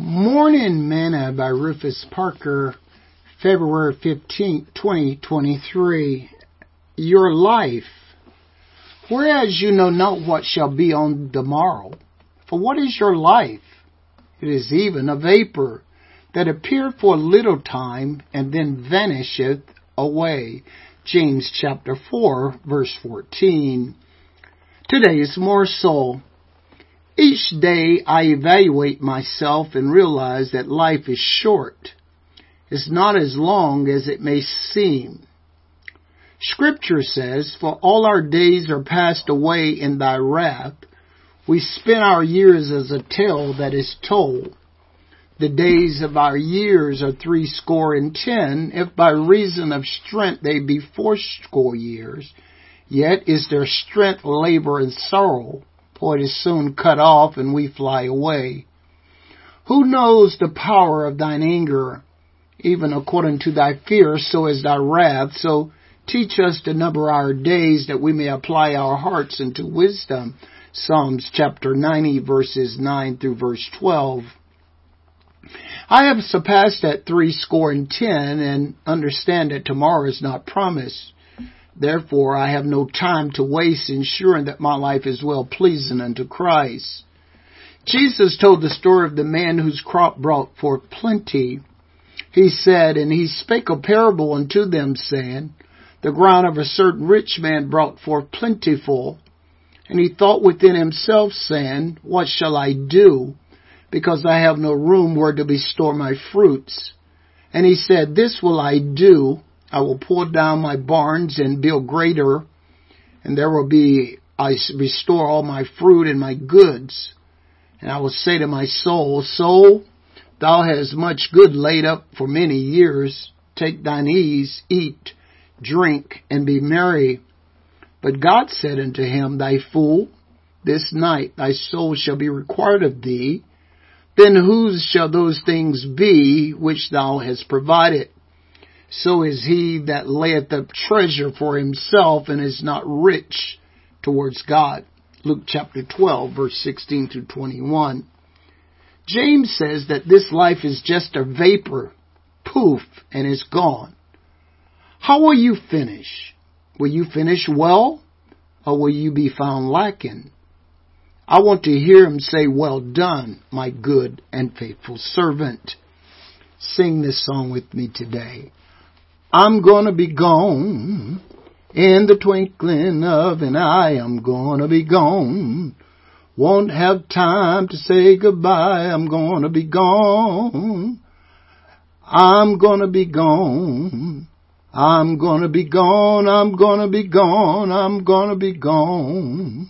Morning Manna by Rufus Parker, February 15, 2023. Your life. Whereas you know not what shall be on the morrow. For what is your life? It is even a vapor that appeareth for a little time and then vanisheth away. James chapter 4 verse 14. Today's morsel. Each day I evaluate myself and realize that life is short. It's not as long as it may seem. Scripture says, For all our days are passed away in thy wrath. We spend our years as a tale that is told. The days of our years are threescore and ten, if by reason of strength they be fourscore years. Yet is their strength labor and sorrow, for it is soon cut off and we fly away. Who knows the power of thine anger? Even according to thy fear, so is thy wrath. So teach us to number our days that we may apply our hearts unto wisdom. Psalms chapter 90 verses 9 through verse 12. I have surpassed that three score and ten and understand that tomorrow is not promised. Therefore I have no time to waste ensuring that my life is well pleasing unto Christ. Jesus told the story of the man whose crop brought forth plenty. He said, And he spake a parable unto them, saying, The ground of a certain rich man brought forth plentiful. And he thought within himself, saying, What shall I do? because I have no room where to bestow my fruits. And he said, This will I do. I will pull down my barns and build greater, and there will be, I restore all my fruit and my goods. And I will say to my soul, Soul, thou hast much good laid up for many years. Take thine ease, eat, drink, and be merry. But God said unto him, Thy fool, this night thy soul shall be required of thee, then whose shall those things be which thou hast provided? So is he that layeth up treasure for himself and is not rich towards God. Luke chapter 12 verse 16 to 21. James says that this life is just a vapor, poof, and is gone. How will you finish? Will you finish well, or will you be found lacking? I want to hear him say, Well done, my good and faithful servant. Sing this song with me today. I'm gonna be gone in the twinkling of an eye. I'm gonna be gone. Won't have time to say goodbye. I'm gonna be gone. I'm gonna be gone. I'm gonna be gone. I'm gonna be gone. I'm gonna be gone.